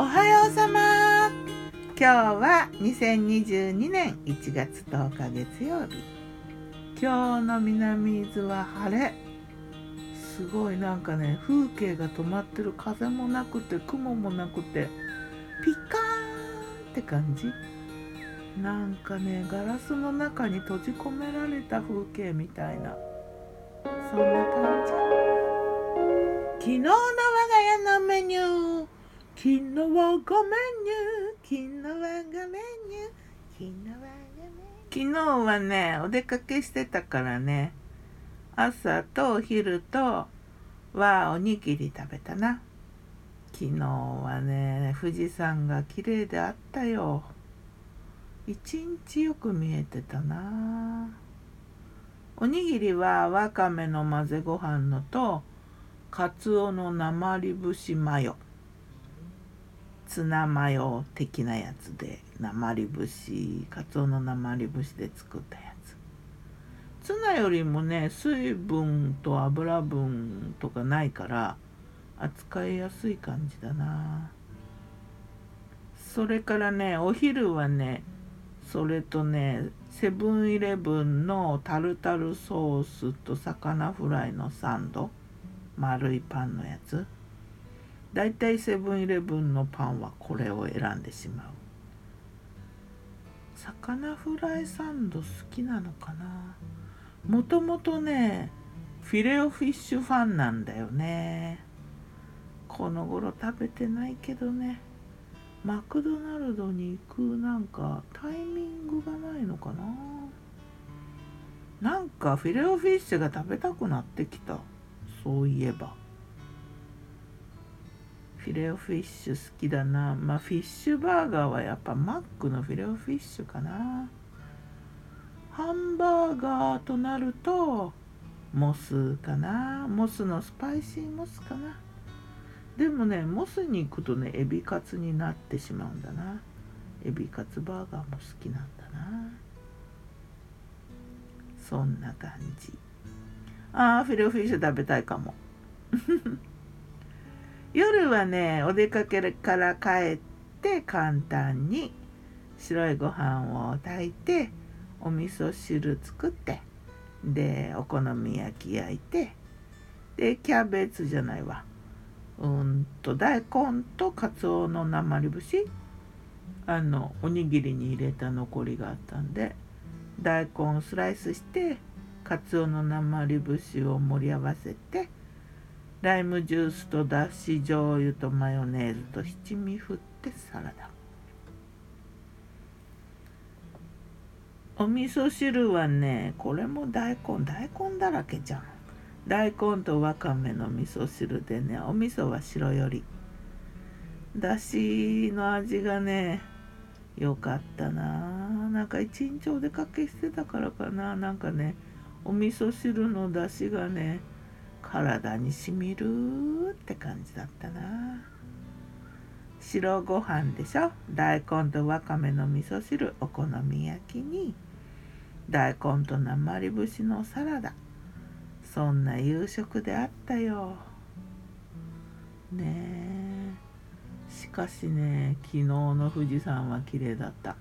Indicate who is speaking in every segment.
Speaker 1: おはようさま。今日は2022年1月10日月曜日。今日の南伊豆は晴れ。すごいなんかね風景が止まってる。風もなくて雲もなくてピカーンって感じ。なんかねガラスの中に閉じ込められた風景みたいな。そんな感じ。昨日の我が家のメニュー。昨日はごめんね。昨日はごめんね。昨日はごめん昨日はねお出かけしてたからね。朝とお昼とはおにぎり食べたな。昨日はね富士山が綺麗であったよ。一日よく見えてたな。おにぎりはわかめの混ぜご飯のとかつおの鉛節マヨ。ツナマヨ的なやつで鉛節かつおの鉛節で作ったやつ。ツナよりもね水分と油分とかないから扱いやすい感じだな。それからねお昼はねそれとねセブンイレブンのタルタルソースと魚フライのサンド丸いパンのやつ。だいたいセブンイレブンのパンはこれを選んでしまう。魚フライサンド好きなのかな？もともとねフィレオフィッシュファンなんだよね。この頃食べてないけどね。マクドナルドに行くなんかタイミングがないのかな？なんかフィレオフィッシュが食べたくなってきた。そういえば。フィレオフィッシュ好きだな。まあフィッシュバーガーはやっぱマックのフィレオフィッシュかな。ハンバーガーとなるとモスかな。モスのスパイシーモスかな。でもねモスに行くとねエビカツになってしまうんだな。エビカツバーガーも好きなんだな。そんな感じ。ああフィレオフィッシュ食べたいかも。夜はねお出かけから帰って簡単に白いご飯を炊いてお味噌汁作ってでお好み焼き焼いてでキャベツじゃないわ。うんと大根とかつおの鉛節。あのおにぎりに入れた残りがあったんで大根をスライスしてかつおの鉛節を盛り合わせてライムジュースとだし醤油とマヨネーズと七味振ってサラダ。お味噌汁はねこれも大根大根だらけじゃん。大根とわかめの味噌汁でねお味噌は白より。だしの味がねよかったな。なんか一日お出かけしてたからかな。なんかねお味噌汁のだしがね体にしみるって感じだったな。白ご飯でしょ？大根とわかめの味噌汁お好み焼きに。大根と鉛節のサラダ。そんな夕食であったよ。ねえ。しかしね昨日の富士山は綺麗だった。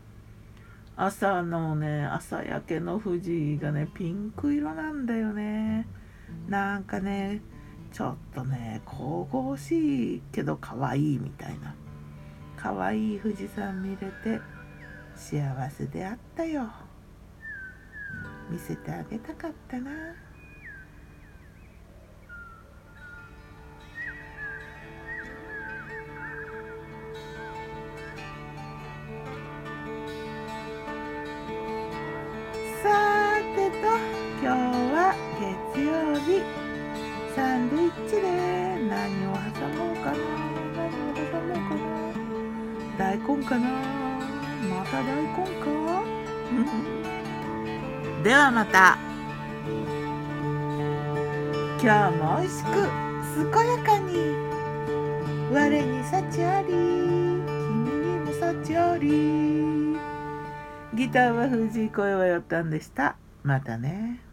Speaker 1: 朝のね朝焼けの富士がねピンク色なんだよね。なんかねちょっとね神々しいけど可愛いみたいな。可愛い富士山見れて幸せであったよ。見せてあげたかったな。サンドイッチで何を挟もうかな何を挟もうかな大根かなまた大根かではまた。今日も美味しく健やかに。我に幸あり。君にも幸あり。ギターは藤井声はよったんでした。またね。